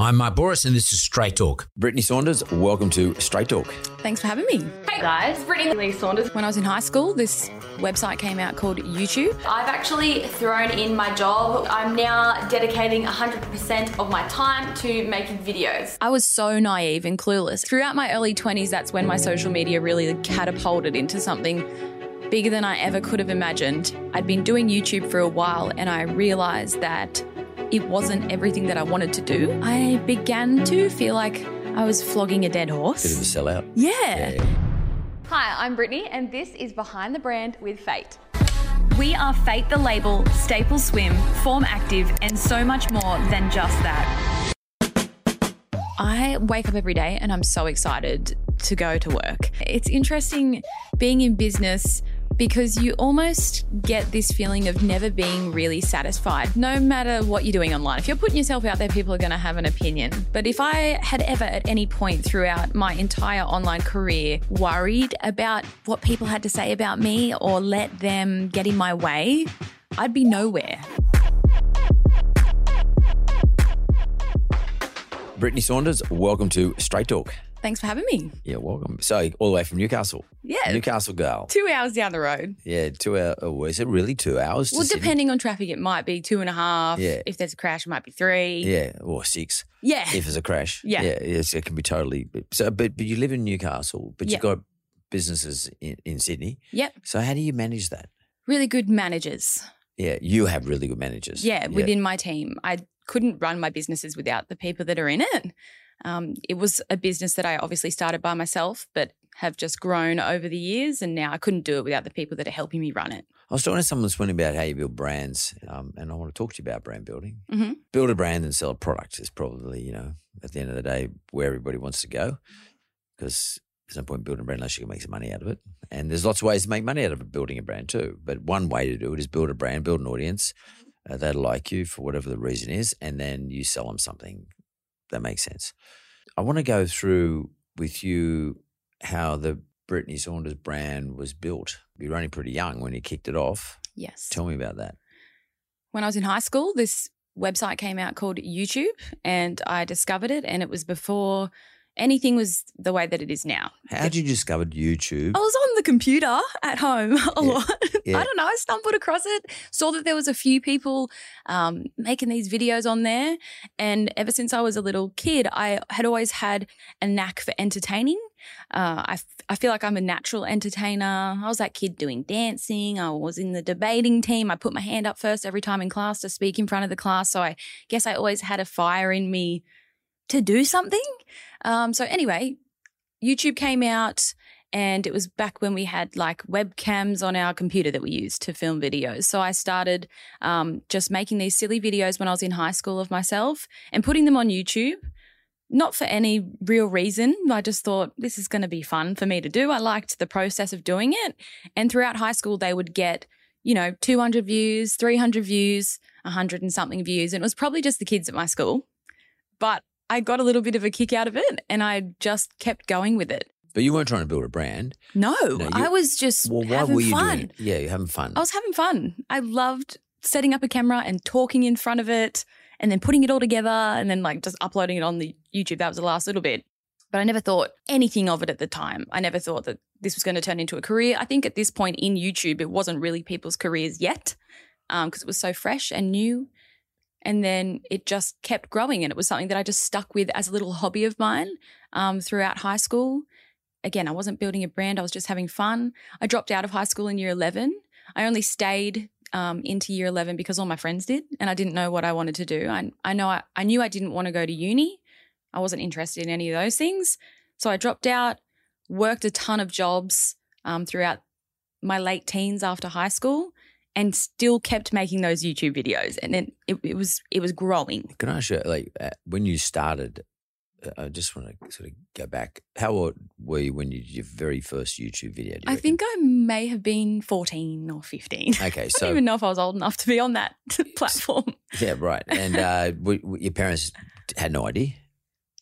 I'm Mark Bouris, and this is Straight Talk. Brittney Saunders, welcome to Straight Talk. Thanks for having me. Hey guys, Brittney Lee Saunders. When I was in high school, this website came out called YouTube. I've actually thrown in my job. I'm now dedicating 100% of my time to making videos. I was so naive and clueless. Throughout my early 20s, that's when my social media really catapulted into something bigger than I ever could have imagined. I'd been doing YouTube for a while and I realized that it wasn't everything that I wanted to do. I began to feel like I was flogging a dead horse. Bit of a sellout. Yeah. Hi, I'm Brittney, and this is Behind the Brand with FAYT. We are FAYT the label, Staple Swim, Form Active, and so much more than just that. I wake up every day and I'm so excited to go to work. It's interesting being in business because you almost get this feeling of never being really satisfied, no matter what you're doing online. If you're putting yourself out there, people are going to have an opinion. But if I had ever at any point throughout my entire online career worried about what people had to say about me or let them get in my way, I'd be nowhere. Brittney Saunders, welcome to Straight Talk. Thanks for having me. Yeah, welcome. So, all the way from Newcastle. Yeah. Newcastle girl. Two hours down the road. Yeah, two hours. Oh, is it really two hours? Well, Sydney? depending on traffic, it might be two and a half. Yeah. If there's a crash, it might be three. Yeah, or six. Yeah. If there's a crash. Yeah. Yeah, it can be totally. So, but, but you live in Newcastle, but Yeah. you've got businesses in, in Sydney. Yep. So, how do you manage that? Really good managers. Yeah, you have really good managers. Yeah, within my team. I couldn't run my businesses without the people that are in it. Um, it was a business that I obviously started by myself, but have just grown over the years. And now I couldn't do it without the people that are helping me run it. I was talking to someone this morning about how you build brands, um, and I want to talk to you about brand building. Mhm. Build a brand and sell a product is probably, you know, at the end of the day, where everybody wants to go because there's no point building a brand unless you can make some money out of it. And there's lots of ways to make money out of building a brand too. But one way to do it is build a brand, build an audience uh, that like you for whatever the reason is, and then you sell them something that makes sense. I want to go through with you how the Brittney Saunders brand was built. You were only pretty young when you kicked it off. Yes. Tell me about that. When I was in high school, this website came out called YouTube, and I discovered it. And it was before anything was the way that it is now. How did you discover YouTube? I was on the computer at home a Yeah. lot. Yeah. I don't know. I stumbled across it, saw that there was a few people um, making these videos on there, and ever since I was a little kid, I had always had a knack for entertaining. Uh, I, f- I feel like I'm a natural entertainer. I was that kid doing dancing. I was in the debating team. I put my hand up first every time in class to speak in front of the class. So I guess I always had a fire in me to do something. Um, so anyway, YouTube came out and it was back when we had like webcams on our computer that we used to film videos. So I started um, just making these silly videos when I was in high school of myself and putting them on YouTube. Not for any real reason. I just thought this is going to be fun for me to do. I liked the process of doing it. And throughout high school, they would get, you know, 200 views, 300 views, 100 and something views. And it was probably just the kids at my school. But I got a little bit of a kick out of it and I just kept going with it. But you weren't trying to build a brand. No, No, I was just Well, having were you fun. doing? Yeah, you're having fun. I was having fun. I loved setting up a camera and talking in front of it and then putting it all together and then like just uploading it on the YouTube. That was the last little bit. But I never thought anything of it at the time. I never thought that this was going to turn into a career. I think at this point in YouTube, it wasn't really people's careers yet um, because it was so fresh and new. And then it just kept growing. And it was something that I just stuck with as a little hobby of mine um, throughout high school. Again, I wasn't building a brand, I was just having fun. I dropped out of high school in year 11. I only stayed um, into year 11 because all my friends did, and I didn't know what I wanted to do. I, I know I, I knew I didn't want to go to uni. I wasn't interested in any of those things. So I dropped out, worked a ton of jobs um, throughout my late teens after high school and still kept making those YouTube videos. And then it, it was it was growing. Can I ask you, like, uh, when you started, uh, I just want to sort of go back. How old were you when you did your very first YouTube video? you I reckon? think I may have been 14 or 15. Okay, so. I don't even know if I was old enough to be on that platform. yeah, right. And uh, your parents had no idea.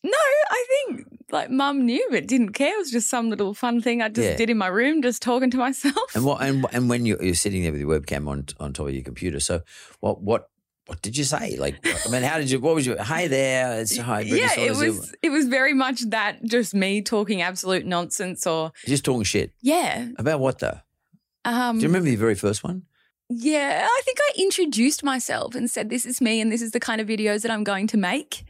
No, I think like mum knew but didn't care. It was just some little fun thing I just Yeah. did in my room, just talking to myself. And what? And, and when you're, you're sitting there with your webcam on on top of your computer, so what? What? What did you say? Like, I mean, how did you? What was your? Hey there, it's hi. Yeah, it Saunders." was it was very much that just me talking absolute nonsense or just talking shit yeah. about what though? Um Do you remember your very first one? Yeah, I think I introduced myself and said, This is me and this is the kind of videos that I'm going to make.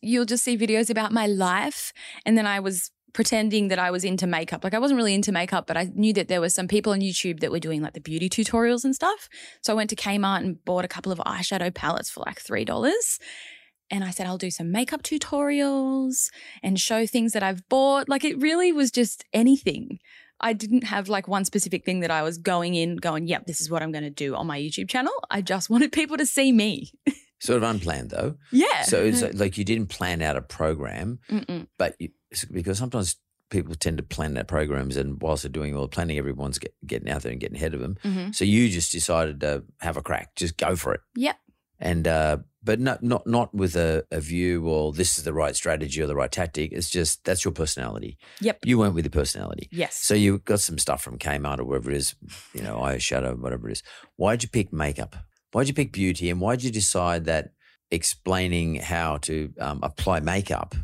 You'll just see videos about my life. And then I was pretending that I was into makeup. Like I wasn't really into makeup, but I knew that there were some people on YouTube that were doing like the beauty tutorials and stuff. So I went to Kmart and bought a couple of eyeshadow palettes for like $3. And I said, I'll do some makeup tutorials and show things that I've bought. Like it really was just anything. I didn't have like one specific thing that I was going in, going, yep, this is what I'm going to do on my YouTube channel. I just wanted people to see me. Sort of unplanned though. Yeah. So it's like you didn't plan out a program, Mm-mm. but you, because sometimes people tend to plan out programs, and whilst they're doing all the planning, everyone's get, getting out there and getting ahead of them. Mhm. So you just decided to have a crack, just go for it, Yep. and uh, but not not not with a, a view or this is the right strategy or the right tactic. It's just that's your personality. Yep. You went with your personality. Yes. So you got some stuff from Kmart or wherever it is, you know, eyeshadow, whatever it is. Why'd you pick makeup? Why'd you pick beauty? And why'd you decide that explaining how to um, apply makeup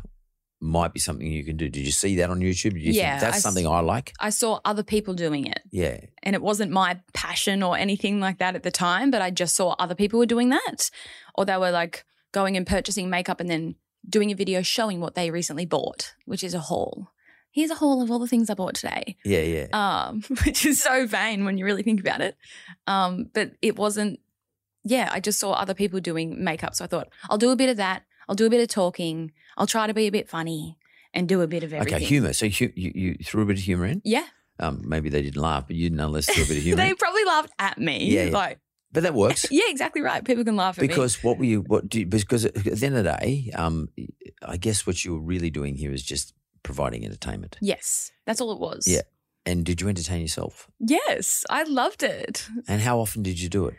might be something you can do? Did you see that on YouTube? Did you Yeah, think that's I s- something I like? I saw other people doing it. Yeah. and it wasn't my passion or anything like that at the time, but I just saw other people were doing that. Or they were like going and purchasing makeup and then doing a video showing what they recently bought, which is a haul. Here's a haul of all the things I bought today. Yeah, yeah. Um, which is so vain when you really think about it. Um, but it wasn't yeah, I just saw other people doing makeup. So I thought, I'll do a bit of that. I'll do a bit of talking. I'll try to be a bit funny and do a bit of everything. okay, humor. So you, you, you threw a bit of humor in? Yeah. Um, maybe they didn't laugh, but you nonetheless threw a bit of humor they probably laughed at me. Yeah. Like, But that works. yeah, exactly right. People can laugh at me. Because what were you? What do you, because at the end of the day, um, I guess what you were really doing here is just providing entertainment. Yes, that's all it was. Yeah. And did you entertain yourself? Yes, I loved it. And how often did you do it?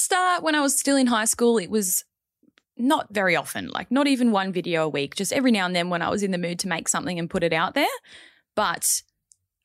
Start, when I was still in high school, it was not very often, like not even one video a week, just every now and then when I was in the mood to make something and put it out there. But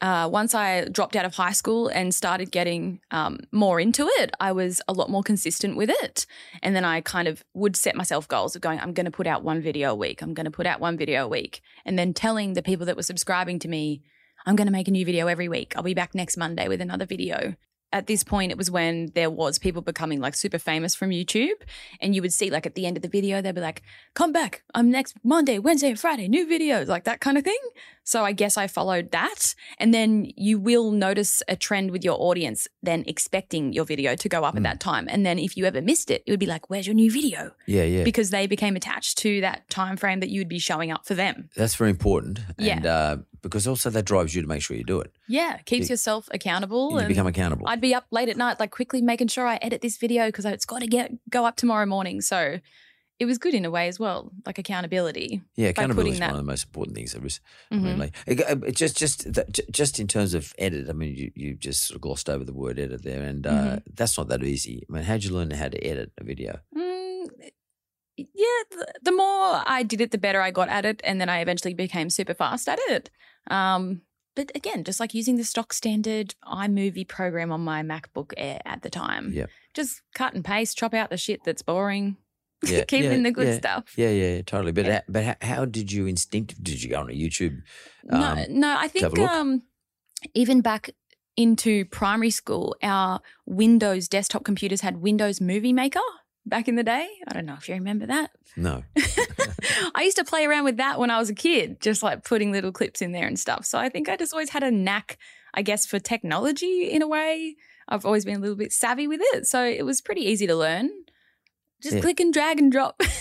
uh, once I dropped out of high school and started getting um, more into it, I was a lot more consistent with it. And then I kind of would set myself goals of going, I'm going to put out one video a week. I'm going to put out one video a week. And then telling the people that were subscribing to me, I'm going to make a new video every week. I'll be back next Monday with another video. At this point, it was when there was people becoming like super famous from YouTube, and you would see like at the end of the video, they'd be like, "Come back! I'm next Monday, Wednesday, and Friday, new videos," like that kind of thing. So I guess I followed that, and then you will notice a trend with your audience, then expecting your video to go up at that time, and then if you ever missed it, it would be like, "Where's your new video?" Yeah, yeah. Because they became attached to that time frame that you would be showing up for them. That's very important. Yeah. And uh, because also that drives you to make sure you do it. Yeah, keeps Be- yourself accountable. You become accountable. I'd be up late at night, like quickly making sure I edit this video because it's got to get go up tomorrow morning. So it was good in a way as well, like accountability. yeah, accountability is putting one of the most important things. There is. I mean, like it- it just just that- just in terms of edit. I mean, you, you just sort of glossed over the word edit there, and uh, Mm-hmm. that's not that easy. I mean, how'd you learn how to edit a video? Mm, yeah, the, the more I did it, the better I got at it, and then I eventually became super fast at it. Um, but again, just like using the stock standard iMovie program on my MacBook Air at the time. Yep. Just cut and paste, chop out the shit that's boring, Yeah, keep yeah, in the good yeah. stuff. Yeah, yeah, totally. But Yeah. but how, how did you instinctive? Did you go on a YouTube? um, no, no, I think um, even back into primary school, our Windows desktop computers had Windows Movie Maker. Back in the day. I don't know if you remember that. No. I used to play around with that when I was a kid, just like putting little clips in there and stuff. So I think I just always had a knack, I guess, for technology in a way. I've always been a little bit savvy with it. So it was pretty easy to learn. Just Yeah. click and drag and drop.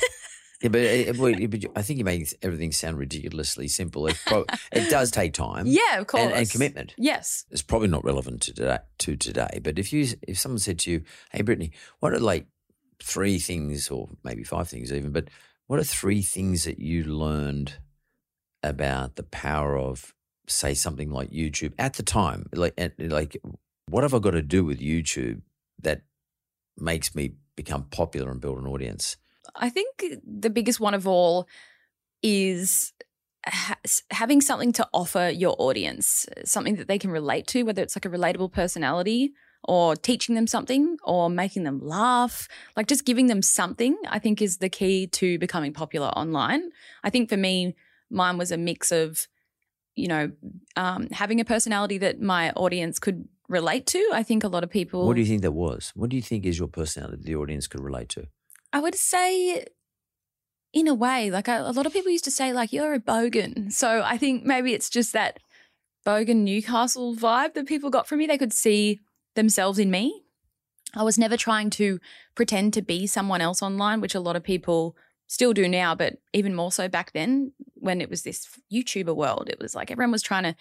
Yeah, but, uh, but I think you make everything sound ridiculously simple. It, prob- it does take time. yeah, of course. And, and commitment. Yes. It's probably not relevant to today, to today. But if you if someone said to you, "Hey, Brittney, what are like three things, or maybe five things even, but what are three things that you learned about the power of, say, something like YouTube at the time? Like, like, what have I got to do with YouTube that makes me become popular and build an audience? I think the biggest one of all is ha- having something to offer your audience, something that they can relate to, whether it's like a relatable personality or teaching them something or making them laugh. Like just giving them something, I think is the key to becoming popular online. I think for me, mine was a mix of, you know, um, having a personality that my audience could relate to. I think a lot of people. What do you think that was? What do you think is your personality that the audience could relate to? I would say, in a way, like a lot of people used to say, like you're a bogan. So I think maybe it's just that bogan Newcastle vibe that people got from me. They could see themselves in me. I was never trying to pretend to be someone else online, which a lot of people still do now, but even more so back then when it was this YouTuber world. It was like everyone was trying to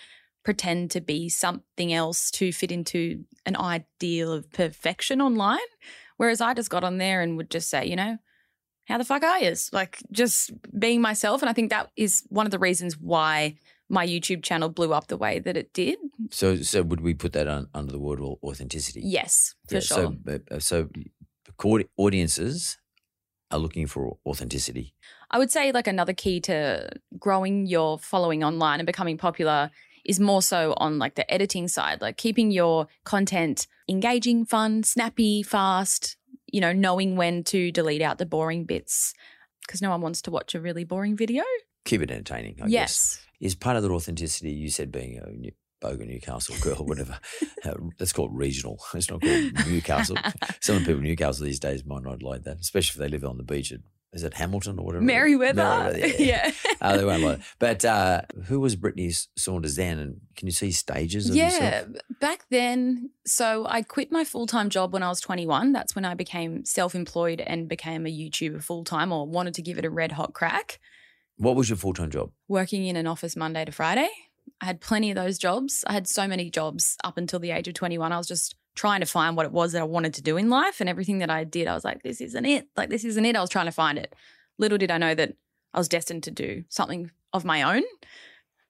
pretend to be something else to fit into an ideal of perfection online. Whereas I just got on there and would just say, you know, how the fuck are you? Like just being myself. And I think that is one of the reasons why my YouTube channel blew up the way that it did. So, so would we put that on, under the word authenticity? Yes, for Yeah, sure. So, uh, so audiences are looking for authenticity. I would say like another key to growing your following online and becoming popular is more so on like the editing side, like keeping your content engaging, fun, snappy, fast, you know, knowing when to delete out the boring bits because no one wants to watch a really boring video. Keep it entertaining. I guess. Is part of that authenticity, you said being a New- Bogan Newcastle girl, whatever. uh, that's called regional. It's not called Newcastle. Some people in Newcastle these days might not like that, especially if they live on the beach at, is it Hamilton or whatever? Merewether. Merewether, yeah. uh, they won't like it. But uh, who was Brittney Saunders then? And can you see stages of yeah, yourself? back then, so I quit my full time job when I was 21. That's when I became self employed and became a YouTuber full time or wanted to give it a red hot crack. What was your full time job? Working in an office Monday to Friday. I had plenty of those jobs. I had so many jobs up until the age of 21. I was just trying to find what it was that I wanted to do in life. And everything that I did, I was like, this isn't it. Like, this isn't it. I was trying to find it. Little did I know that I was destined to do something of my own.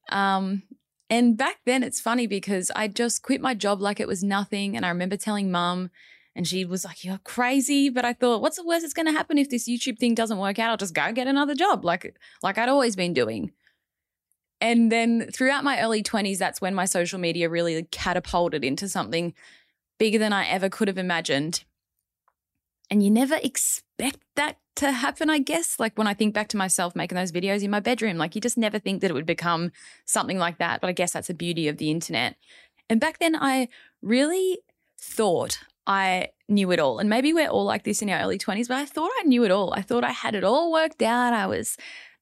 Um, and back then, it's funny because I just quit my job like it was nothing. And I remember telling mum, and she was like, You're crazy. But I thought, what's the worst that's going to happen if this YouTube thing doesn't work out? I'll just go get another job, like, like I'd always been doing. And then throughout my early 20s, that's when my social media really catapulted into something bigger than I ever could have imagined. And you never expect that to happen, I guess. Like when I think back to myself making those videos in my bedroom, like you just never think that it would become something like that. But I guess that's the beauty of the internet. And back then, I really thought I knew it all. And maybe we're all like this in our early 20s, but I thought I knew it all. I thought I had it all worked out. I was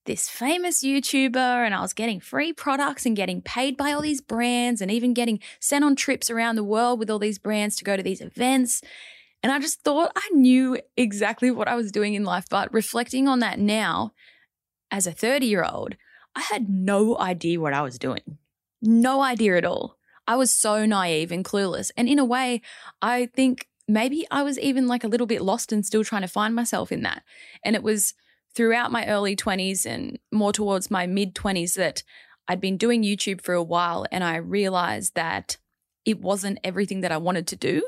this famous YouTuber and I was getting free products and getting paid by all these brands and even getting sent on trips around the world with all these brands to go to these events. And I just thought I knew exactly what I was doing in life. But reflecting on that now, as a 30 year old, I had no idea what I was doing. No idea at all. I was so naive and clueless. And in a way, I think maybe I was even like a little bit lost and still trying to find myself in that. And it was throughout my early 20s and more towards my mid 20s that I'd been doing YouTube for a while and I realized that it wasn't everything that I wanted to do.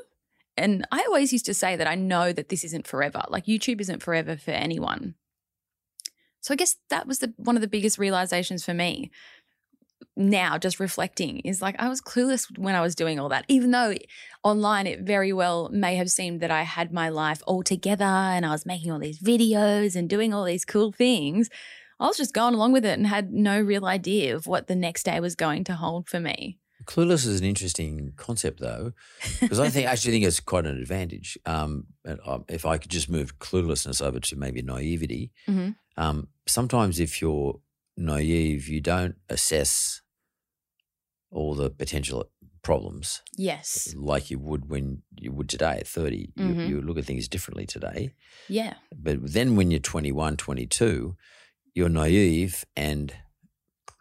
And I always used to say that I know that this isn't forever. Like YouTube isn't forever for anyone. So I guess that was the one of the biggest realizations for me. Now, just reflecting, is like I was clueless when I was doing all that, even though online it very well may have seemed that I had my life all together and I was making all these videos and doing all these cool things. I was just going along with it and had no real idea of what the next day was going to hold for me. Clueless is an interesting concept, though, because I think actually think it's quite an advantage. Um, um, if I could just move cluelessness over to maybe naivety, hmm um, sometimes if you're naive, you don't assess all the potential problems Yes. like you would when you would today at 30. Mhm. You, you look at things differently today. Yeah. But then when you're 21, 22, you're naive and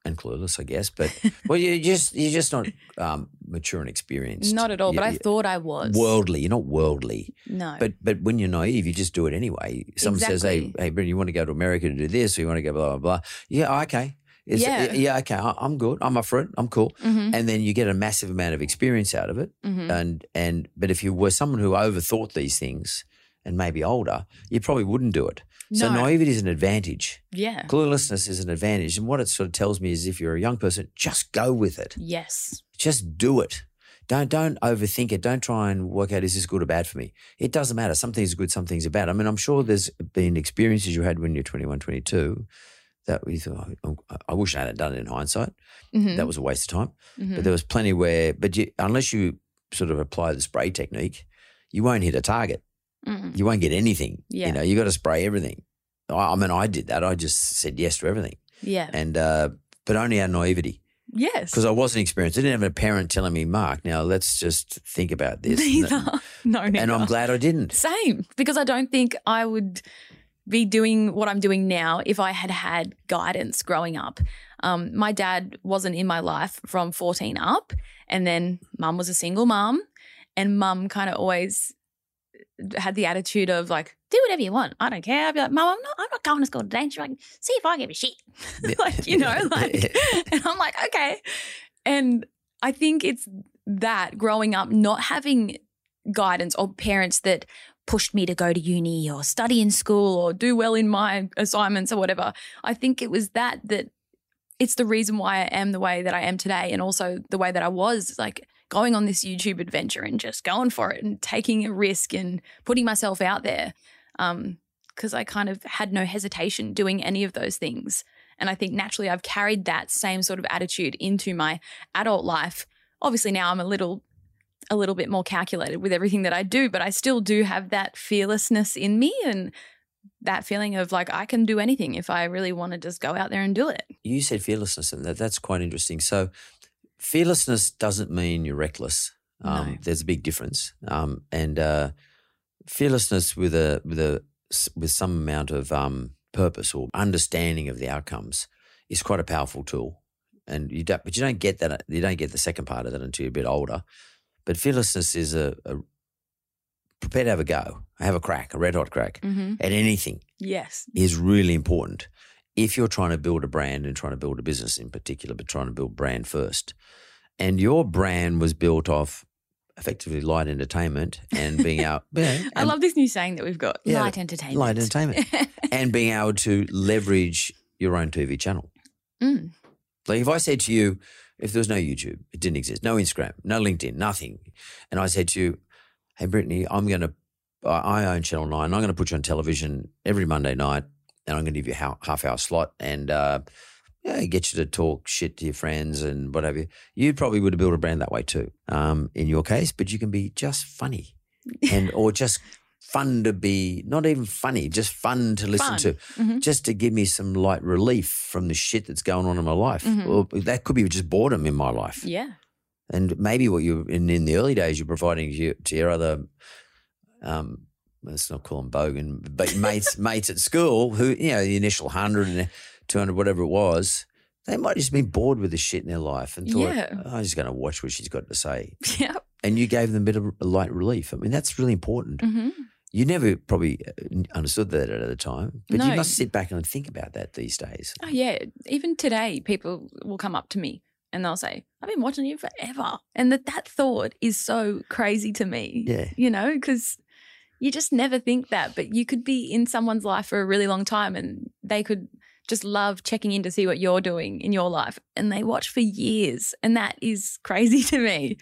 and clueless, I guess. But well, you're just you're just not um, mature and experienced. Not at all. You- but I thought I was. worldly. You're not worldly. No. But but when you're naive, you just do it anyway. Someone says, "Hey, Exactly. hey, you want to go to America to do this, or you want to go blah blah blah." Yeah, okay. It's, Yeah. yeah, okay. I'm good. I'm up for it. I'm cool. Mhm. And then you get a massive amount of experience out of it. Mhm. And and but if you were someone who overthought these things and maybe older, you probably wouldn't do it. So No. naivety is an advantage. yeah. Cluelessness is an advantage. And what it sort of tells me is if you're a young person, just go with it. Yes. Just do it. Don't don't overthink it. Don't try and work out is this good or bad for me. It doesn't matter. Some things are good, some things are bad. I mean, I'm sure there's been experiences you had when you're 21, 22 that you thought, "Oh, I wish I hadn't done it in hindsight. Mhm. That was a waste of time. Mhm. But there was plenty where, but you, unless you sort of apply the spray technique, you won't hit a target. Mm. You won't get anything. Yeah. You know, you got to spray everything. I, I mean, I did that. I just said yes to everything, Yeah. and uh, but only out of naivety yes. because I wasn't experienced. I didn't have a parent telling me, Mark, now let's just think about this. Neither. No, neither. And I'm glad I didn't. Same, because I don't think I would be doing what I'm doing now if I had had guidance growing up. Um, my dad wasn't in my life from 14 up, and then mum was a single mum, and mum kind of always had the attitude of like, do whatever you want. I don't care. I'd be like, mum, I'm not, I'm not going to school today. And she's like, see if I give a shit. like, you know, like, and I'm like, okay. And I think it's that growing up, not having guidance or parents that pushed me to go to uni or study in school or do well in my assignments or whatever. I think it was that that it's the reason why I am the way that I am today and also the way that I was like going on this YouTube adventure and just going for it and taking a risk and putting myself out there. Um because I kind of had no hesitation doing any of those things. And I think naturally I've carried that same sort of attitude into my adult life. Obviously now I'm a little a little bit more calculated with everything that I do, but I still do have that fearlessness in me and that feeling of like I can do anything if I really want to just go out there and do it. You said fearlessness, and that, that's quite interesting. So, fearlessness doesn't mean you're reckless. Um, No. There's a big difference, um, and uh, fearlessness with a with a with some amount of um, purpose or understanding of the outcomes is quite a powerful tool. And you don't, but you don't get that. You don't get the second part of that until you're a bit older. But fearlessness is a, a prepare to have a go, have a crack, a red hot crack Mm-hmm. at anything Yes. is really important if you're trying to build a brand and trying to build a business in particular, but trying to build brand first. And your brand was built off effectively light entertainment and being out. yeah, I love this new saying that we've got. Yeah, light entertainment. light entertainment and being able to leverage your own TV channel. Mm. Like if I said to you, if there was no YouTube, it didn't exist, no Instagram, no LinkedIn, nothing, and I said to you, "Hey Brittney, I'm going to, I own Channel Nine. I'm going to put you on television every Monday night, and I'm going to give you a half hour slot, and uh, yeah, get you to talk shit to your friends and whatever. You probably would have built a brand that way too, um, in your case. But you can be just funny, and or just fun to be, not even funny, just fun to listen Fun. to, Mhm. just to give me some light relief from the shit that's going on in my life. Mhm. Or that could be just boredom in my life. Yeah. And maybe what you in in the early days you're providing to your, to your other, um, let's not call them bogan, but mates mates at school who you know the initial hundred and two hundred whatever it was. They might just been bored with the shit in their life and thought, Yeah. oh, "I'm just going to watch what she's got to say." Yeah. And you gave them a bit of light relief. I mean, that's really important. hmm You never probably uh, understood that at the time, but you must sit back and think about that these days. Oh yeah. Even today, people will come up to me and they'll say, "I've been watching you forever," and that that thought is so crazy to me. Yeah. You know, because you just never think that, but you could be in someone's life for a really long time, and they could just love checking in to see what you're doing in your life, and they watch for years, and that is crazy to me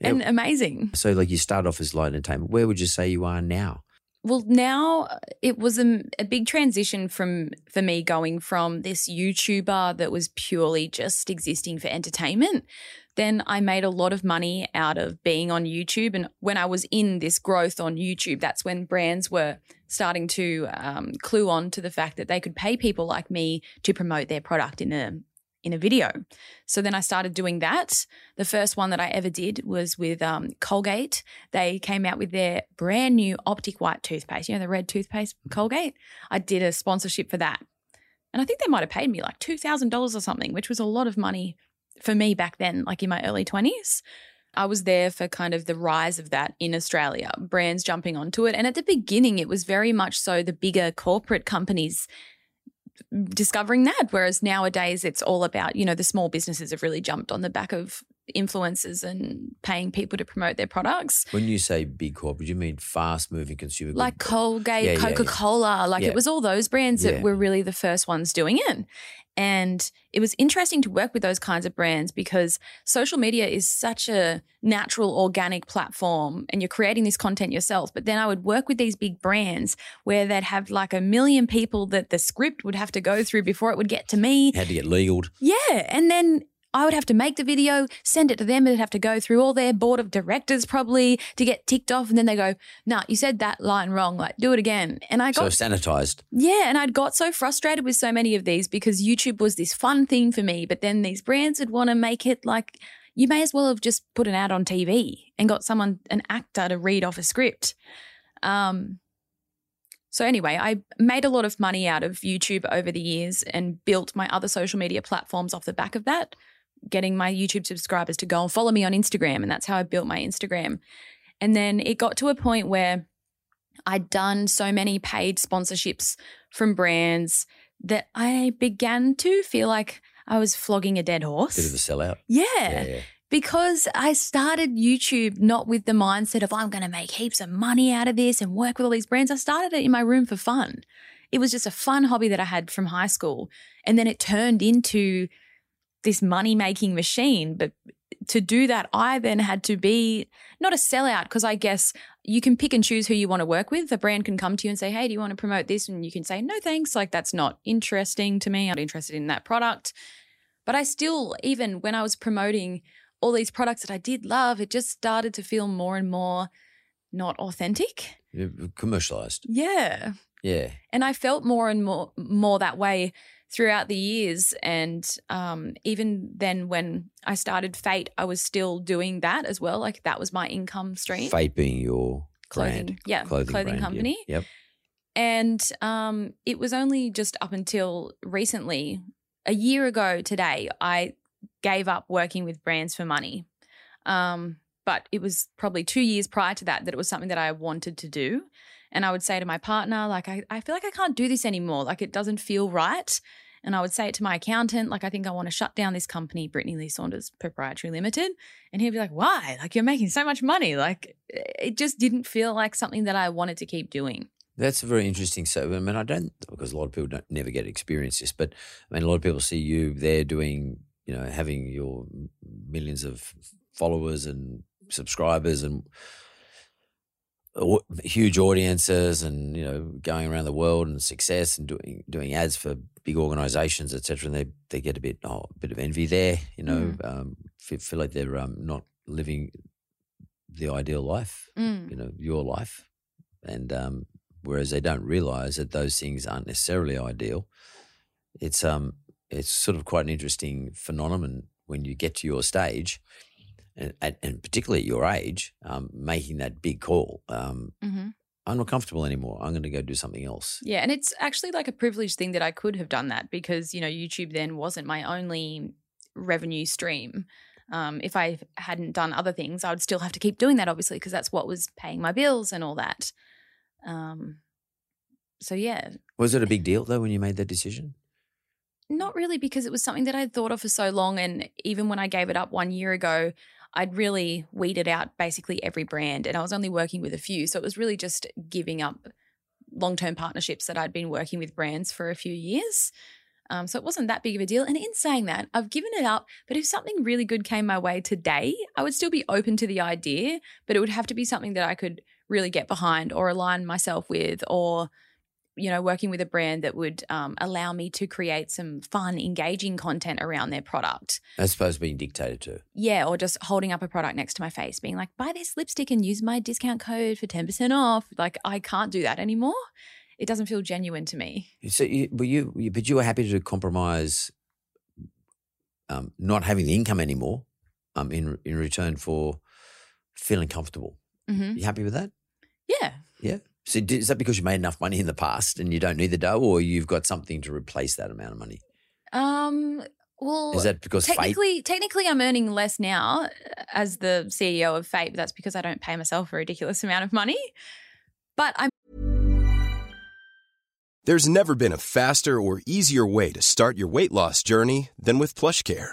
and amazing. So, like, you start off as light entertainment. Where would you say you are now? Well, now uh, it was a, a big transition from for me going from this YouTuber that was purely just existing for entertainment. Then I made a lot of money out of being on YouTube. And when I was in this growth on YouTube, that's when brands were starting to um, clue on to the fact that they could pay people like me to promote their product in a in a video. So then I started doing that. The first one that I ever did was with um, Colgate. They came out with their brand new Optic White toothpaste. You know, the red toothpaste, Colgate? I did a sponsorship for that. And I think they might have paid me like $2,000 or something, which was a lot of money for me back then, like in my early 20s. I was there for kind of the rise of that in Australia, brands jumping onto it. And at the beginning, it was very much so the bigger corporate companies discovering that. Whereas nowadays, it's all about, you know, the small businesses have really jumped on the back of influencers and paying people to promote their products. When you say big corporate, you mean fast moving consumer Like? Colgate, Yeah, yeah, yeah. Coca Cola, like Yeah. it was all those brands Yeah. that were really the first ones doing it. And it was interesting to work with those kinds of brands because social media is such a natural, organic platform and you're creating this content yourself. But then I would work with these big brands where they'd have like a million people that the script would have to go through before it would get to me. Had to get legaled. Yeah. And then I would have to make the video, send it to them. It'd have to go through all their board of directors probably to get ticked off. And then they go, nah, you said that line wrong. Like, do it again. And I got So sanitized. yeah. And I'd got so frustrated with so many of these because YouTube was this fun thing for me. But then these brands would want to make it like, you may as well have just put an ad on TV and got someone, an actor to read off a script. Um, so anyway, I made a lot of money out of YouTube over the years and built my other social media platforms off the back of that, getting my YouTube subscribers to go and follow me on Instagram. And that's how I built my Instagram. And then it got to a point where I'd done so many paid sponsorships from brands that I began to feel like I was flogging a dead horse. Bit of a sellout. yeah Yeah, yeah. because I started YouTube not with the mindset of I'm going to make heaps of money out of this and work with all these brands. I started it in my room for fun. It was just a fun hobby that I had from high school. And then it turned into this money making machine. But to do that, I then had to be not a sellout because I guess you can pick and choose who you want to work with. The brand can come to you and say, Hey, do you want to promote this? And you can say, No, thanks. Like, that's not interesting to me. I'm not interested in that product. But I still, even when I was promoting all these products that I did love, it just started to feel more and more not authentic. Commercialized. Yeah. Yeah. And I felt more and more more that way throughout the years. And um, even then, when I started FAYT, I was still doing that as well. Like that was my income stream. FAYT being your Clothing- brand. yeah, clothing brand, yeah. company. Yep. And um, it was only just up until recently, a year ago today, I gave up working with brands for money. Um, but it was probably two years prior to that that it was something that I wanted to do. And I would say to my partner, like, I, I feel like I can't do this anymore. Like, it doesn't feel right. And I would say it to my accountant, like, I think I want to shut down this company, Brittney Lee Saunders Proprietary Limited. And he'd be like, why? Like, you're making so much money. Like, it just didn't feel like something that I wanted to keep doing. That's very interesting. So, I mean, I don't because a lot of people don't never get experience this, but I mean, a lot of people see you there doing, you know, having your millions of followers and subscribers and huge audiences, and you know, going around the world and success and doing doing ads for big organisations, etc. And they they get a bit oh, a bit of envy there, you know, um, feel, feel like they're um, not living the ideal life, Mm. you know, your life, and um, whereas they don't realize that those things aren't necessarily ideal. It's um it's sort of quite an interesting phenomenon when you get to your stage, and and, particularly at your age, um, making that big call. Um, Mm-hmm. I'm not comfortable anymore. I'm going to go do something else. Yeah, and it's actually like a privileged thing that I could have done that because you know YouTube then wasn't my only revenue stream. Um, if I hadn't done other things, I would still have to keep doing that, obviously, because that's what was paying my bills and all that. Um, so yeah, Was it a big deal though when you made that decision? not really because it was something that I'd thought of for so long, and even when I gave it up one year ago, I'd really weeded out basically every brand, and I was only working with a few, so it was really just giving up long-term partnerships that I'd been working with brands for a few years. Um, so it wasn't that big of a deal. And in saying that, I've given it up. But if something really good came my way today, I would still be open to the idea, but it would have to be something that I could really get behind or align myself with or you know, working with a brand that would um, allow me to create some fun, engaging content around their product. As opposed to being dictated to. Yeah, or just holding up a product next to my face, being like, buy this lipstick and use my discount code for 10% off. Like, I can't do that anymore. It doesn't feel genuine to me. So, you, were you, you, but you were happy to compromise um, not having the income anymore um, in, in return for feeling comfortable. Mm-hmm. You happy with that? Yeah. Yeah. So is that because you made enough money in the past and you don't need the dough, or you've got something to replace that amount of money? Um. Well, Is that because FAYT? technically, technically, I'm earning less now uh, as the CEO of FAYT, but that's because I don't pay myself a ridiculous amount of money. But I'm There's never been a faster or easier way to start your weight loss journey than with PlushCare.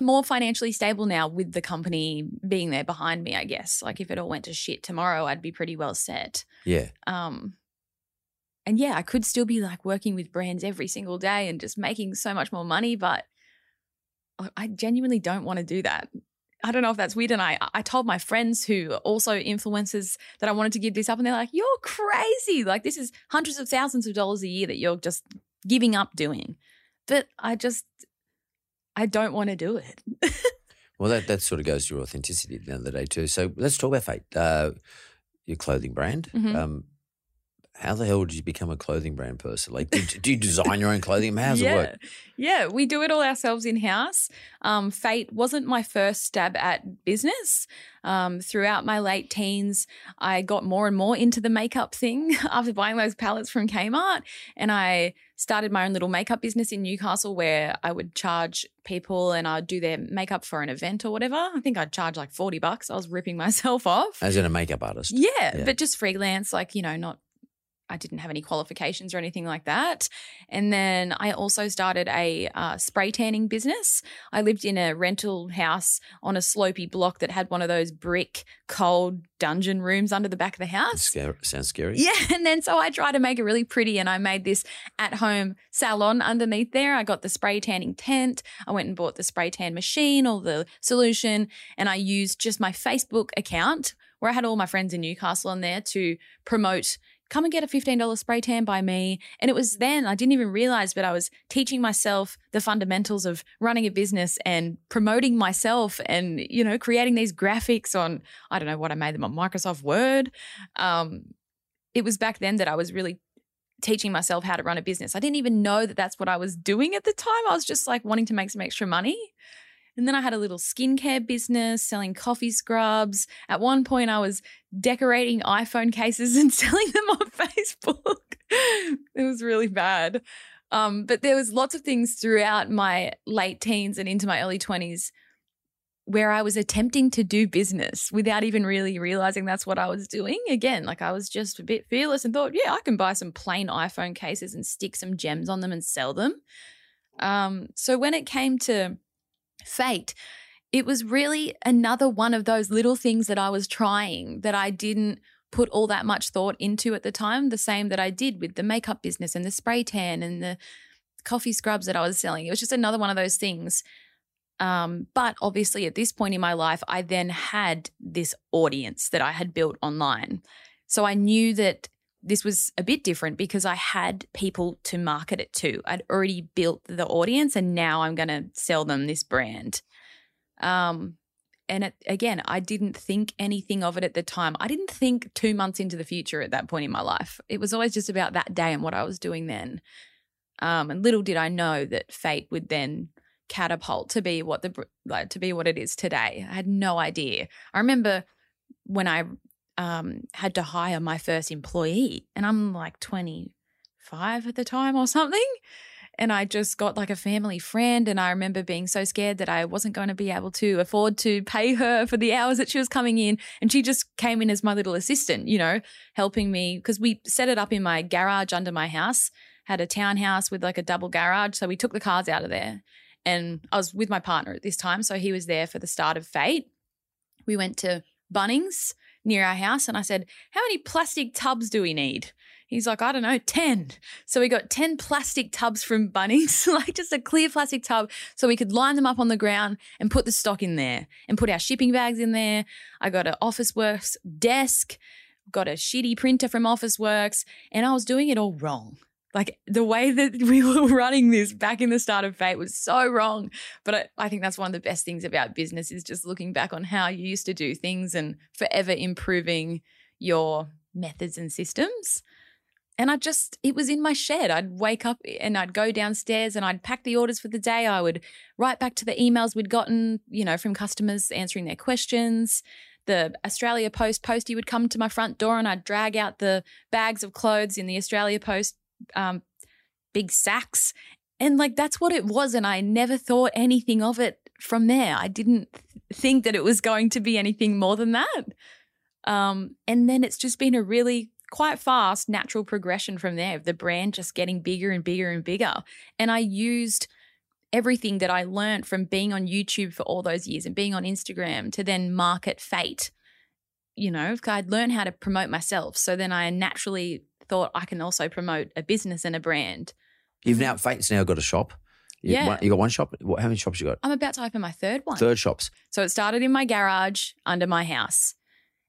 More financially stable now with the company being there behind me, I guess. Like if it all went to shit tomorrow, I'd be pretty well set. Yeah. Um and yeah, I could still be like working with brands every single day and just making so much more money, but I- genuinely don't want to do that. I don't know if that's weird. And I, I told my friends who are also influencers that I wanted to give this up, and they're like, "You're crazy! Like this is hundreds of thousands of dollars a year that you're just giving up doing." But I just, I don't want to do it. Well, that, that sort of goes to your authenticity at the end of the day, too. So let's talk about FAYT, uh, your clothing brand. Mhm. Um, how the hell did you become a clothing brand person? Like, do, do you design your own clothing? How does yeah. it work? Yeah, we do it all ourselves in house. Um, FAYT wasn't my first stab at business. Um, throughout my late teens, I got more and more into the makeup thing after buying those palettes from Kmart. And I started my own little makeup business in Newcastle where I would charge people and I'd do their makeup for an event or whatever. I think I'd charge like 40 bucks. I was ripping myself off. As in a makeup artist? Yeah, Yeah. but just freelance, like, you know, not, I didn't have any qualifications or anything like that. And then I also started a uh, spray tanning business. I lived in a rental house on a slopey block that had one of those brick, cold dungeon rooms under the back of the house. Sounds scary. Yeah, and then so I tried to make it really pretty and I made this at home salon underneath there. I got the spray tanning tent. I went and bought the spray tan machine or the solution and I used just my Facebook account where I had all my friends in Newcastle on there to promote come and get a $15 spray tan by me. And it was then I didn't even realize, but I was teaching myself the fundamentals of running a business and promoting myself and, you know, creating these graphics on, I don't know what I made them on Microsoft Word. Um, it was back then that I was really teaching myself how to run a business. I didn't even know that that's what I was doing at the time. I was just like wanting to make some extra money. And then I had a little skincare business selling coffee scrubs. At one point, I was decorating iPhone cases and selling them on Facebook. it was really bad. Um, but there was lots of things throughout my late teens and into my early 20s where I was attempting to do business without even really realizing that's what I was doing. Again, like I was just a bit fearless and thought, yeah, I can buy some plain iPhone cases and stick some gems on them and sell them. Um, so when it came to FAYT, it was really another one of those little things that I was trying that I didn't put all that much thought into at the time, the same that I did with the makeup business and the spray tan and the coffee scrubs that I was selling. It was just another one of those things. Um, but obviously, at this point in my life, I then had this audience that I had built online. So I knew that this was a bit different because I had people to market it to. I'd already built the audience and now I'm going to sell them this brand. Um, and it, again, I didn't think anything of it at the time. I didn't think two months into the future at that point in my life. It was always just about that day and what I was doing then. Um, and little did I know that FAYT would then catapult to be what the like to be what it is today. I had no idea. I remember when I um, had to hire my first employee, and I'm like 25 at the time or something. And I just got like a family friend, and I remember being so scared that I wasn't going to be able to afford to pay her for the hours that she was coming in. And she just came in as my little assistant, you know, helping me because we set it up in my garage under my house, had a townhouse with like a double garage. So we took the cars out of there. And I was with my partner at this time. So he was there for the start of FAYT. We went to Bunnings near our house and I said, How many plastic tubs do we need? He's like, I don't know, 10. So we got 10 plastic tubs from Bunnings, like just a clear plastic tub, so we could line them up on the ground and put the stock in there and put our shipping bags in there. I got an Officeworks desk, got a shitty printer from Officeworks, and I was doing it all wrong. Like the way that we were running this back in the start of FAYT was so wrong. But I, I, think that's one of the best things about business is just looking back on how you used to do things and forever improving your methods and systems. And I just, it was in my shed. I'd wake up and I'd go downstairs and I'd pack the orders for the day. I would write back to the emails we'd gotten, you know, from customers answering their questions. The Australia Post postie would come to my front door and I'd drag out the bags of clothes in the Australia Post um, big sacks. And like that's what it was. And I never thought anything of it from there. I didn't think that it was going to be anything more than that. Um, and then it's just been a really quite fast natural progression from there of the brand just getting bigger and bigger and bigger. And I used everything that I learned from being on YouTube for all those years and being on Instagram to then market FAYT. You know, I'd learned how to promote myself. So then I naturally thought I can also promote a business and a brand. You've now mm-hmm. FAYT's now got a shop. You, Yeah. one- you got one shop. What, how many shops you got? I'm about to open my third one. Third shops. So it started in my garage under my house.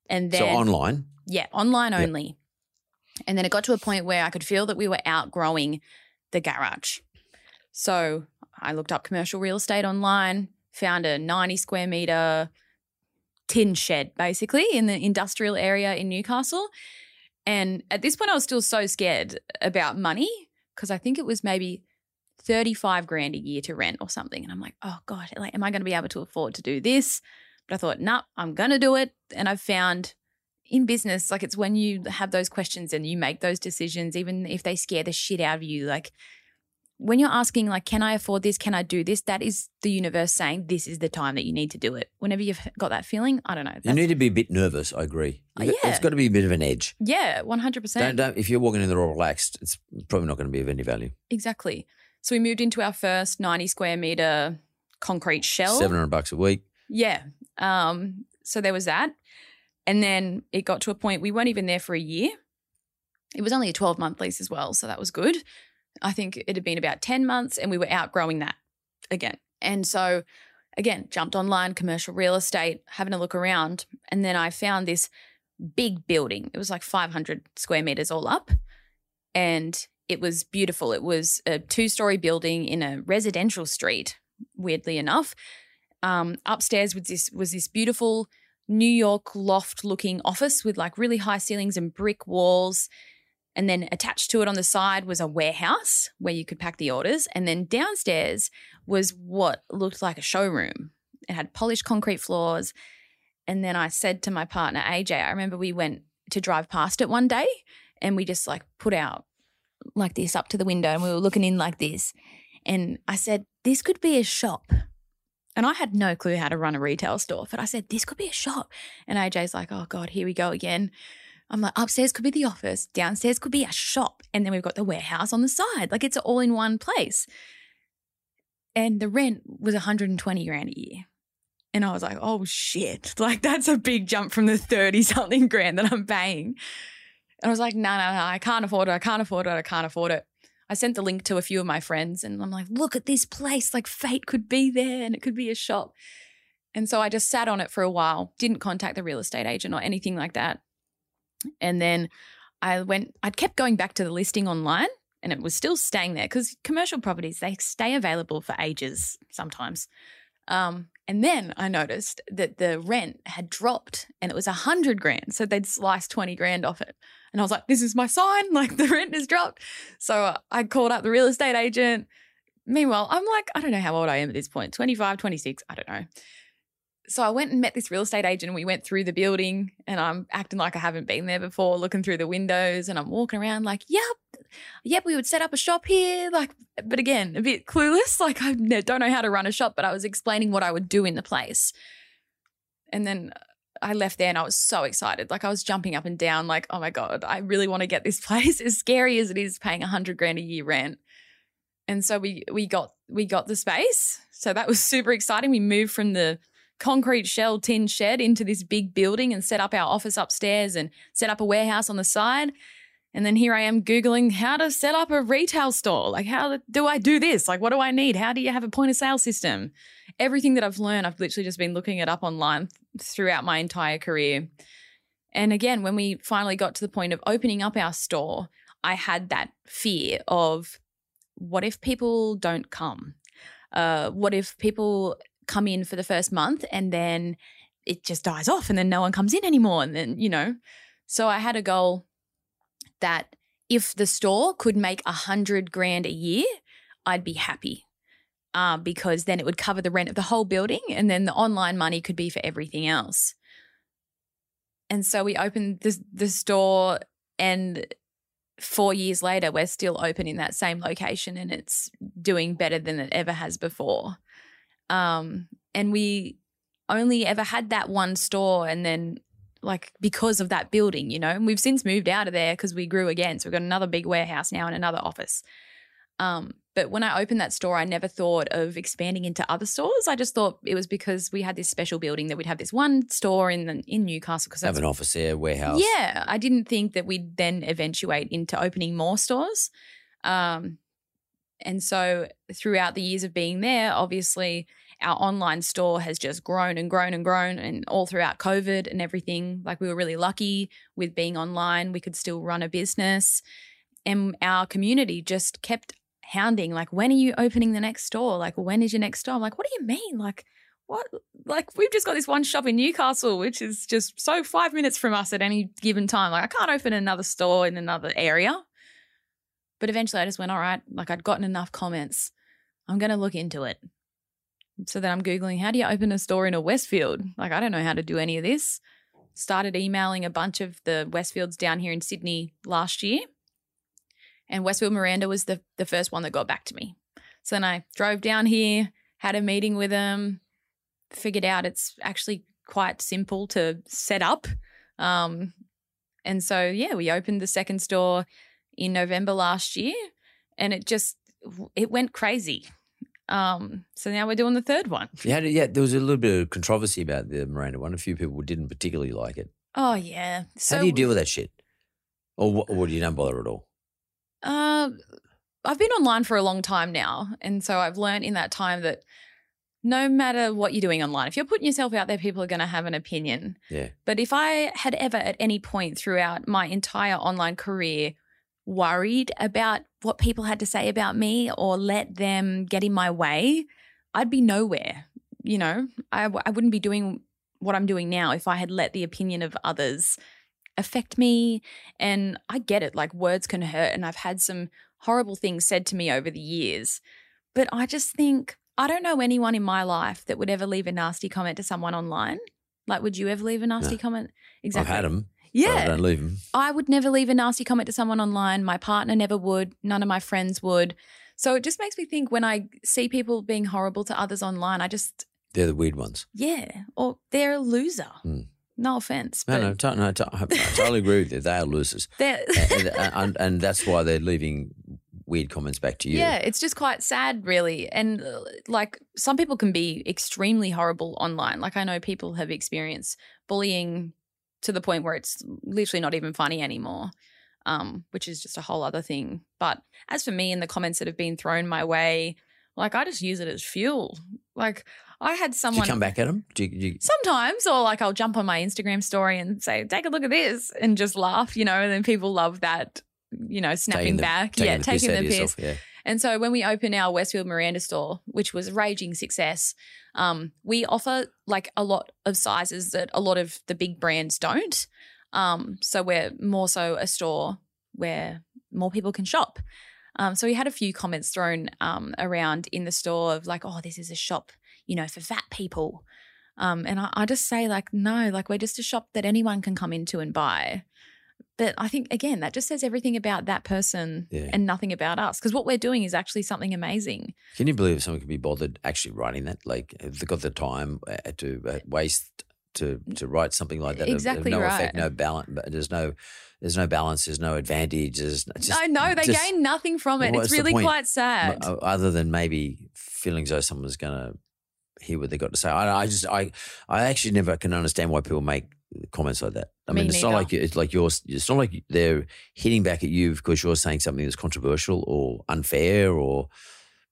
And then so online. Yeah, online only. And then it got to a point where I could feel that we were outgrowing the garage. So I looked up commercial real estate online, found a 90 square meter tin shed basically in the industrial area in Newcastle. And at this point, I was still so scared about money because I think it was maybe 35 grand a year to rent or something. And I'm like, oh God, like, am I going to be able to afford to do this? But I thought, nah, I'm going to do it. And I've found in business, like it's when you have those questions and you make those decisions, even if they scare the shit out of you, like when you're asking, like, can I afford this? Can I do this? That is the universe saying this is the time that you need to do it. Whenever you've got that feeling, I don't know. You need to be a bit nervous. I agree. Oh, got- It's yeah. got to be a bit of an edge. yeah, 100%. Don't, don't, if you're walking in there all relaxed, it's probably not going to be of any value. Exactly. So we moved into our first 90 square meter concrete shell. Seven hundred bucks a week. Yeah. Um, so there was that. And then it got to a point we weren't even there for a year. It was only a 12 month lease as well. So that was good. I think it had been about 10 months and we were outgrowing that again. And so, again, jumped online, commercial real estate, having a look around. And then I found this big building. It was like 500 square meters all up. And it was beautiful. It was a two story building in a residential street, weirdly enough. Um, upstairs was this was this beautiful New York loft looking office with like really high ceilings and brick walls. And then attached to it on the side was a warehouse where you could pack the orders. And then downstairs was what looked like a showroom. It had polished concrete floors. And then I said to my partner, AJ, I remember we went to drive past it one day and we just like put out like this up to the window and we were looking in like this. And I said, this could be a shop. And I had no clue how to run a retail store, but I said, this could be a shop. And AJ's like, oh God, here we go again. I'm like, upstairs could be the office, downstairs could be a shop. And then we've got the warehouse on the side. Like it's all in one place. And the rent was 120 grand a year. And I was like, oh shit. Like that's a big jump from the 30 something grand that I'm paying. And I was like, no, no, no, I can't afford it. I can't afford it. I can't afford it. I sent the link to a few of my friends and I'm like, look at this place. Like FAYT could be there and it could be a shop. And so I just sat on it for a while, didn't contact the real estate agent or anything like that. And then I went, I'd kept going back to the listing online and it was still staying there because commercial properties, they stay available for ages sometimes. Um, And then I noticed that the rent had dropped and it was a hundred grand. So they'd sliced 20 grand off it. And I was like, this is my sign. Like the rent has dropped. So I called up the real estate agent. Meanwhile, I'm like, I don't know how old I am at this point 25, 26, I don't know. So I went and met this real estate agent. And we went through the building and I'm acting like I haven't been there before, looking through the windows and I'm walking around like, yep, yep, we would set up a shop here. Like, but again, a bit clueless. Like, I don't know how to run a shop, but I was explaining what I would do in the place. And then I left there and I was so excited. Like, I was jumping up and down, like, oh my God, I really want to get this place. As scary as it is paying a hundred grand a year rent. And so we we got we got the space. So that was super exciting. We moved from the concrete shell tin shed into this big building and set up our office upstairs and set up a warehouse on the side. And then here I am Googling how to set up a retail store. Like, how do I do this? Like, what do I need? How do you have a point of sale system? Everything that I've learned, I've literally just been looking it up online throughout my entire career. And again, when we finally got to the point of opening up our store, I had that fear of what if people don't come? Uh, what if people come in for the first month and then it just dies off and then no one comes in anymore? And then, you know, so I had a goal that if the store could make a hundred grand a year, I'd be happy. Uh, because then it would cover the rent of the whole building and then the online money could be for everything else. And so we opened the, the store and four years later, we're still open in that same location and it's doing better than it ever has before. Um, and we only ever had that one store and then like because of that building, you know. And we've since moved out of there because we grew again. So we've got another big warehouse now and another office. Um, but when I opened that store, I never thought of expanding into other stores. I just thought it was because we had this special building that we'd have this one store in the, in Newcastle. Because have an office there, warehouse. Yeah, I didn't think that we'd then eventuate into opening more stores. Um, and so throughout the years of being there, obviously our online store has just grown and grown and grown and all throughout covid and everything like we were really lucky with being online we could still run a business and our community just kept hounding, like, when are you opening the next store? Like, when is your next store? I'm like, what do you mean? Like, what? Like, we've just got this one shop in Newcastle, which is just so five minutes from us at any given time. Like, I can't open another store in another area. But eventually I just went, all right, like, I'd gotten enough comments. I'm going to look into it. So then I'm Googling, how do you open a store in a Westfield? Like, I don't know how to do any of this. Started emailing a bunch of the Westfields down here in Sydney last year and Westfield Miranda was the the first one that got back to me. So then I drove down here, had a meeting with them, figured out it's actually quite simple to set up. Um, and so yeah, we opened the second store in November last year, and it just it went crazy. Um, so now we're doing the third one. Yeah, yeah. There was a little bit of controversy about the Miranda one. A few people didn't particularly like it. Oh yeah. So, How do you deal with that shit? Or, or do you not bother at all? Uh, I've been online for a long time now. And so I've learned in that time that no matter what you're doing online, if you're putting yourself out there, people are going to have an opinion. Yeah. But if I had ever at any point throughout my entire online career worried about what people had to say about me or let them get in my way, I'd be nowhere. You know, I, I wouldn't be doing what I'm doing now if I had let the opinion of others affect me. And I get it, like words can hurt. And I've had some horrible things said to me over the years. But I just think, I don't know anyone in my life that would ever leave a nasty comment to someone online. Like, would you ever leave a nasty no. comment? Exactly. I've had them. Yeah. I don't leave them. I would never leave a nasty comment to someone online. My partner never would. None of my friends would. So it just makes me think when I see people being horrible to others online, I just. They're the weird ones. Yeah. Or they're a loser. Mm. No offense. No, no, to, no I totally agree with you. They are losers. and, and, and, that's why they're leaving weird comments back to you. Yeah, it's just quite sad, really. And uh, like some people can be extremely horrible online. Like I know people have experienced bullying to the point where it's literally not even funny anymore, um, which is just a whole other thing. But as for me and the comments that have been thrown my way, like I just use it as fuel. Like I had someone come back at them. Do you, do you... sometimes, or like I'll jump on my Instagram story and say, "Take a look at this," and just laugh, you know. And then people love that, you know, snapping taking the, back, taking yeah, the taking the piss. Yourself, yeah. And so when we opened our Westfield Miranda store, which was raging success, um, we offer like a lot of sizes that a lot of the big brands don't. Um, so we're more so a store where more people can shop. Um, so we had a few comments thrown um, around in the store of like, oh, this is a shop, you know, for fat people. Um, and I, I just say like, no, like we're just a shop that anyone can come into and buy. But I think again, that just says everything about that person Yeah. and nothing about us. Because what we're doing is actually something amazing. Can you believe someone could be bothered actually writing that? Like, have they got the time uh, to uh, waste to to write something like that? Exactly no right. effect, no balance. There's no there's no balance. There's no advantage. There's just, I know they just- gain nothing from it. Well, it's really quite sad. other than maybe feeling as though someone's going to hear what they got to say. I, I just I I actually never can understand why people make comments like that. I Me mean, it's not like it's like yours. It's not like they're hitting back at you because you're saying something that's controversial or unfair or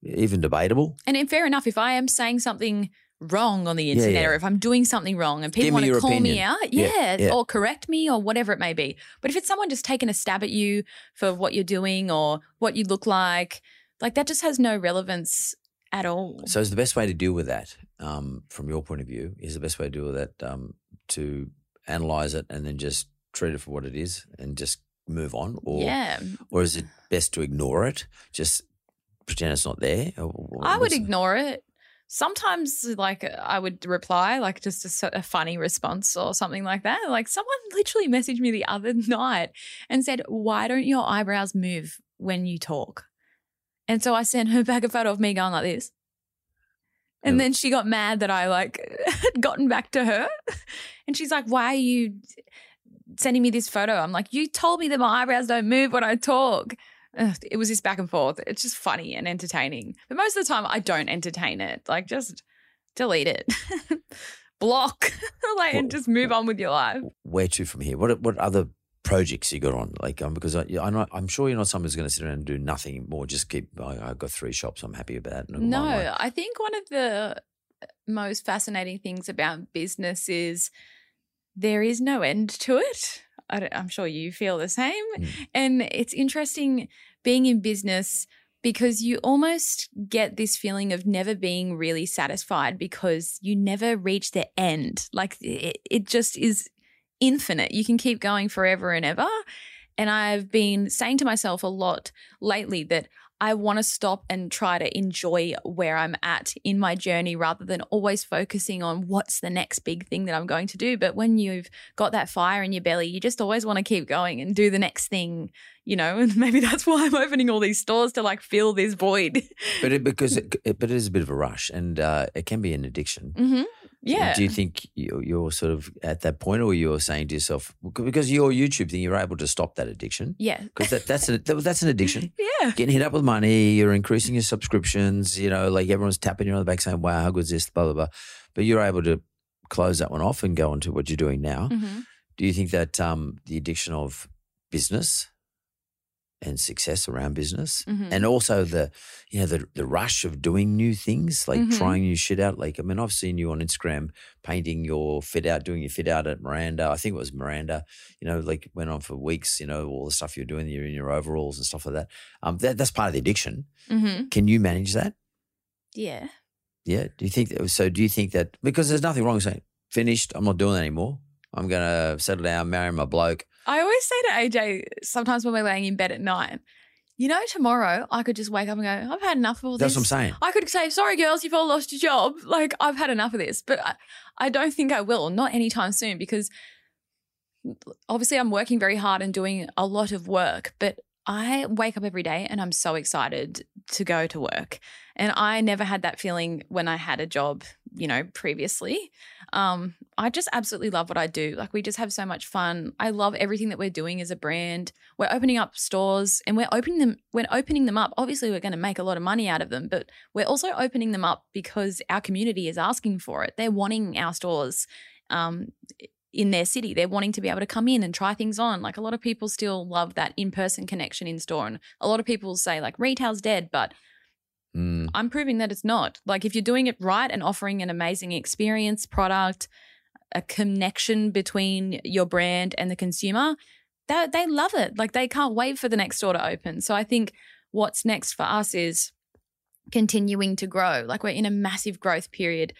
even debatable. And fair enough, if I am saying something wrong on the internet yeah. or if I'm doing something wrong and people want to call me out, Yeah, yeah, yeah. or correct me or whatever it may be. But if it's someone just taking a stab at you for what you're doing or what you look like, like that just has no relevance at all. So, is the best way to deal with that, um, from your point of view, is the best way to deal with that um, to analyze it and then just treat it for what it is and just move on, or yeah. or is it best to ignore it, just pretend it's not there? Or, I would ignore it. Sometimes, like, I would reply, like, just a, a funny response or something like that. Like, someone literally messaged me the other night and said, Why don't your eyebrows move when you talk? And so I sent her back a photo of me going like this. And Yeah. then she got mad that I, like, had gotten back to her. And she's like, Why are you sending me this photo? I'm like, You told me that my eyebrows don't move when I talk. Ugh, it was this back and forth. It's just funny and entertaining. But most of the time, I don't entertain it. Like, just delete it, block, like, and just move on with your life. where to from here? What what other projects you got on? Like, um, because I, I'm not, I'm sure you're not someone who's going to sit around and do nothing more. Just keep. I, I've got three shops. I'm happy about that. No, I think one of the most fascinating things about business is there is no end to it. I I'm sure you feel the same. Mm. And it's interesting being in business because you almost get this feeling of never being really satisfied because you never reach the end. Like it, it just is infinite. You can keep going forever and ever. And I've been saying to myself a lot lately that I want to stop and try to enjoy where I'm at in my journey rather than always focusing on what's the next big thing that I'm going to do. But when you've got that fire in your belly, you just always want to keep going and do the next thing, you know. And maybe that's why I'm opening all these stores to like fill this void. But it, because it, it, but it is a bit of a rush, and uh, it can be an addiction. hmm Yeah. Do you think you're, sort of at that point, or you're saying to yourself, because your YouTube thing, you're able to stop that addiction? yeah. Because that, that's an, that's an addiction. Yeah. Getting hit up with money, you're increasing your subscriptions. You know, like everyone's tapping you on the back saying, "Wow, how good is this?" Blah blah blah. But you're able to close that one off and go on to what you're doing now. hmm Do you think that um, the addiction of business and success around business, Mhm. and also the you know the the rush of doing new things, like Mhm. trying new shit out. Like I mean, I've seen you on Instagram painting your fit out, doing your fit out at Miranda. I think it was Miranda. You know, like went on for weeks. You know, all the stuff you're doing, you're in your overalls and stuff like that. Um, that that's part of the addiction. hmm Can you manage that? Yeah. Yeah. Do you think so? Do you think that because there's nothing wrong with saying finished? I'm not doing that anymore. I'm gonna settle down, marry my bloke. I always say to AJ sometimes when we're laying in bed at night, you know, tomorrow I could just wake up and go, I've had enough of all That's this. That's what I'm saying. I could say, sorry, girls, you've all lost your job. Like, I've had enough of this. But I, I don't think I will, not anytime soon, because obviously I'm working very hard and doing a lot of work. But I wake up every day and I'm so excited to go to work. And I never had that feeling when I had a job, you know, previously. Um, I just absolutely love what I do. Like we just have so much fun. I love everything that we're doing as a brand. We're opening up stores and we're opening them we're opening them up. Obviously we're going to make a lot of money out of them, but we're also opening them up because our community is asking for it. They're wanting our stores um, in their city. They're wanting to be able to come in and try things on. Like a lot of people still love that in-person connection in store and a lot of people say like retail's dead, but Mm. I'm proving that it's not. Like if you're doing it right and offering an amazing experience, product, a connection between your brand and the consumer, that they love it. Like they can't wait for the next store to open. So I think what's next for us is continuing to grow. Like we're in a massive growth period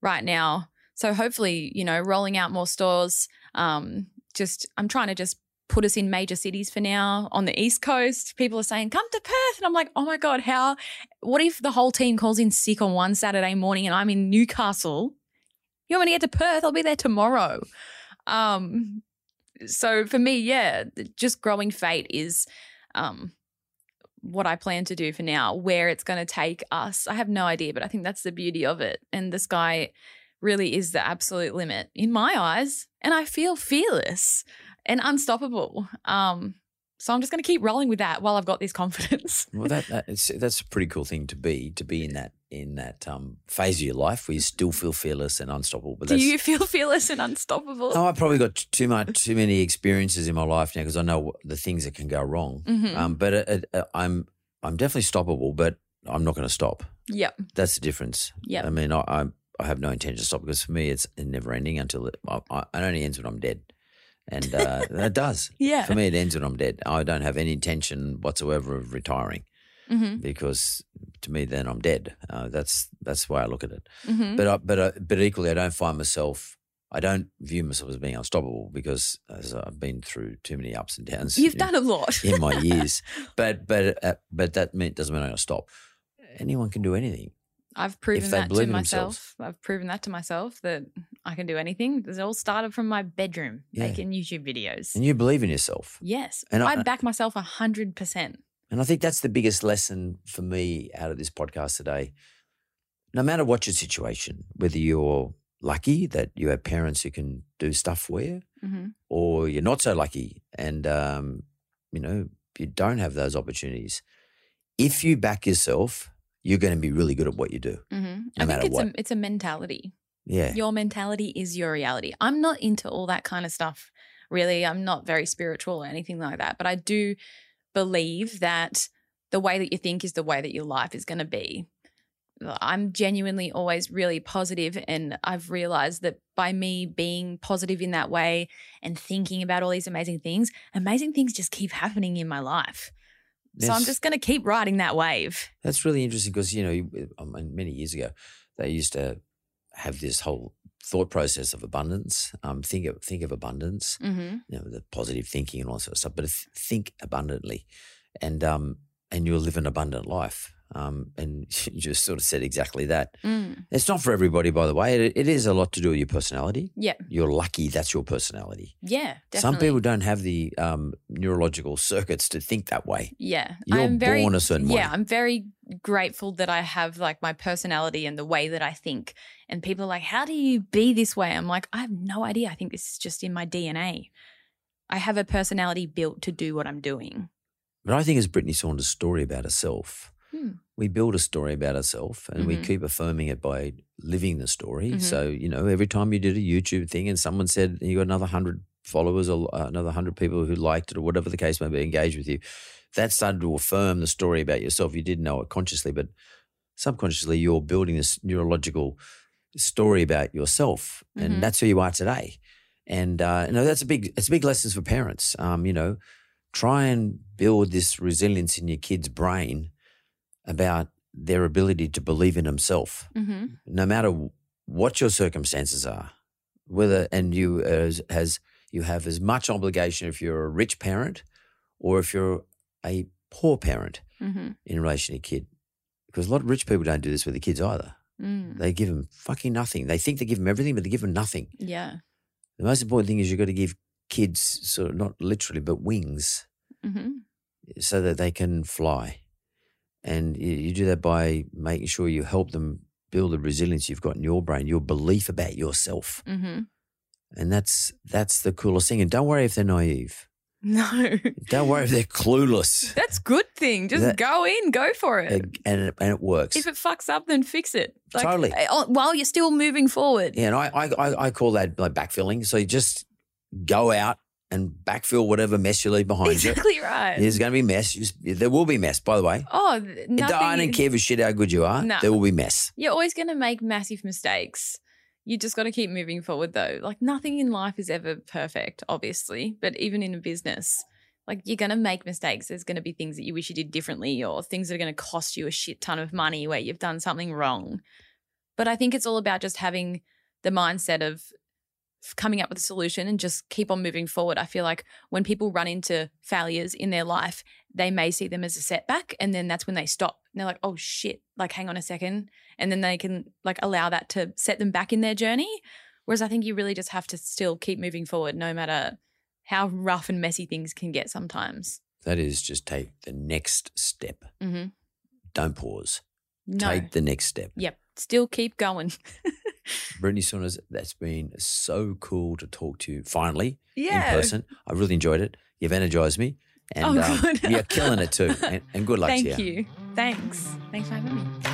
right now. So hopefully, you know, rolling out more stores. Um, just I'm trying to just put us in major cities for now on the East Coast. People are saying, come to Perth. And I'm like, oh my God, how what if the whole team calls in sick on one Saturday morning and I'm in Newcastle? You want me to get to Perth? I'll be there tomorrow. Um, so for me, yeah, just growing FAYT is um what I plan to do for now. Where it's going to take us, I have no idea, but I think that's the beauty of it. And the sky really is the absolute limit in my eyes. And I feel fearless and unstoppable. Um, so I'm just going to keep rolling with that while I've got this confidence. well, that, that that's a pretty cool thing to be to be in that in that um, phase of your life where you still feel fearless and unstoppable. But Do you feel fearless and unstoppable? Oh, I've probably got too much too many experiences in my life now because I know the things that can go wrong. Mm-hmm. Um, but it, it, uh, I'm I'm definitely stoppable, but I'm not going to stop. Yep, that's the difference. Yeah, I mean, I, I, I have no intention to stop because for me it's never ending until it, I, I, it only ends when I'm dead and uh, it does. Yeah. For me, it ends when I'm dead. I don't have any intention whatsoever of retiring mm-hmm. because to me, then I'm dead. Uh, that's that's the way I look at it. Mm-hmm. But I, but uh, but equally, I don't find myself. I don't view myself as being unstoppable because as I've been through too many ups and downs. You've done a lot in my years, but but uh, but that mean, doesn't mean I'm going to stop. Anyone can do anything. I've proven that to myself. I've proven that to myself that I can do anything. It all started from my bedroom yeah. making YouTube videos. And you believe in yourself. Yes. And I, I back myself 100%. And I think that's the biggest lesson for me out of this podcast today. No matter what your situation, whether you're lucky that you have parents who can do stuff for you, mm-hmm. or you're not so lucky and, um, you know, you don't have those opportunities, if you back yourself you're going to be really good at what you do. Mm-hmm. No I think it's what. a it's a mentality. Yeah, your mentality is your reality. I'm not into all that kind of stuff. Really, I'm not very spiritual or anything like that. But I do believe that the way that you think is the way that your life is going to be. I'm genuinely always really positive, and I've realized that by me being positive in that way and thinking about all these amazing things, amazing things just keep happening in my life so I'm just going to keep riding that wave. That's really interesting because, you know, um, many years ago, they used to have this whole thought process of abundance. Um, think of think of abundance, mm-hmm. you know, the positive thinking and all that sort of stuff. But think abundantly, and um, and you'll live an abundant life. Um, and you just sort of said exactly that. Mm. It's not for everybody, by the way. It, it is a lot to do with your personality. Yeah. You're lucky that's your personality. Yeah, definitely. Some people don't have the um, neurological circuits to think that way. Yeah. You're I'm very, born a certain yeah, way. Yeah, I'm very grateful that I have like my personality and the way that I think. And people are like, how do you be this way? I'm like, I have no idea. I think this is just in my DNA. I have a personality built to do what I'm doing. But I think as Brittney Saunders' story about herself, Hmm. We build a story about ourselves and mm-hmm. we keep affirming it by living the story. Mm-hmm. So, you know, every time you did a YouTube thing and someone said you got another 100 followers or uh, another 100 people who liked it or whatever the case may be, engaged with you, that started to affirm the story about yourself. You didn't know it consciously, but subconsciously you're building this neurological story about yourself. And mm-hmm. that's who you are today. And, uh, you know, that's a big, it's a big lesson for parents. Um, you know, try and build this resilience in your kid's brain about their ability to believe in himself, mm-hmm. no matter what your circumstances are. Whether and you as, has you have as much obligation if you're a rich parent or if you're a poor parent mm-hmm. in relation to kid, because a lot of rich people don't do this with their kids either. Mm. They give them fucking nothing. They think they give them everything, but they give them nothing. Yeah. The most important thing is you've got to give kids sort of not literally but wings, mm-hmm. so that they can fly. And you, do that by making sure you help them build the resilience you've got in your brain, your belief about yourself. Mm-hmm. And that's that's the coolest thing. And don't worry if they're naive. No. Don't worry if they're clueless. That's good thing. Just that, go in, go for it. And it, and it works. If it fucks up, then fix it. Like, totally. Eh, oh, while you're still moving forward. Yeah, and I, I, I call that like backfilling. So you just go out and backfill whatever mess you leave behind exactly you. right. There's going to be mess. There will be mess, by the way. Oh, nothing. I don't care for shit how good you are. No. There will be mess. You're always going to make massive mistakes. You just got to keep moving forward, though. Like nothing in life is ever perfect, obviously, but even in a business, Like you're going to make mistakes. There's going to be things that you wish you did differently or things that are going to cost you a shit ton of money where you've done something wrong. But I think it's all about just having the mindset of coming up with a solution and just keep on moving forward. I feel like when people run into failures in their life, they may see them as a setback and then that's when they stop. And they're like, "Oh shit, like hang on a second. And then they can like allow that to set them back in their journey. Whereas I think you really just have to still keep moving forward no matter how rough and messy things can get sometimes. That is just take the next step. Mm-hmm. Don't pause. No. Take the next step. Yep. Still keep going. Brittney Saunders, that's been so cool to talk to you finally Yeah. in person. I really enjoyed it. You've energized me. And Oh, um, you're killing it too. And, and good luck Thank to you. Thank you. Thanks. Thanks for having me.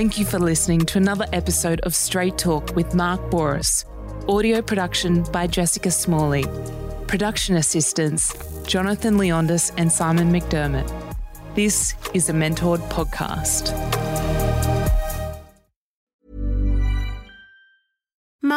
Thank you for listening to another episode of Straight Talk with Mark Bouris. Audio production by Jessica Smalley. Production assistants Jonathan Leondis and Simon McDermott. This is a Mentored podcast.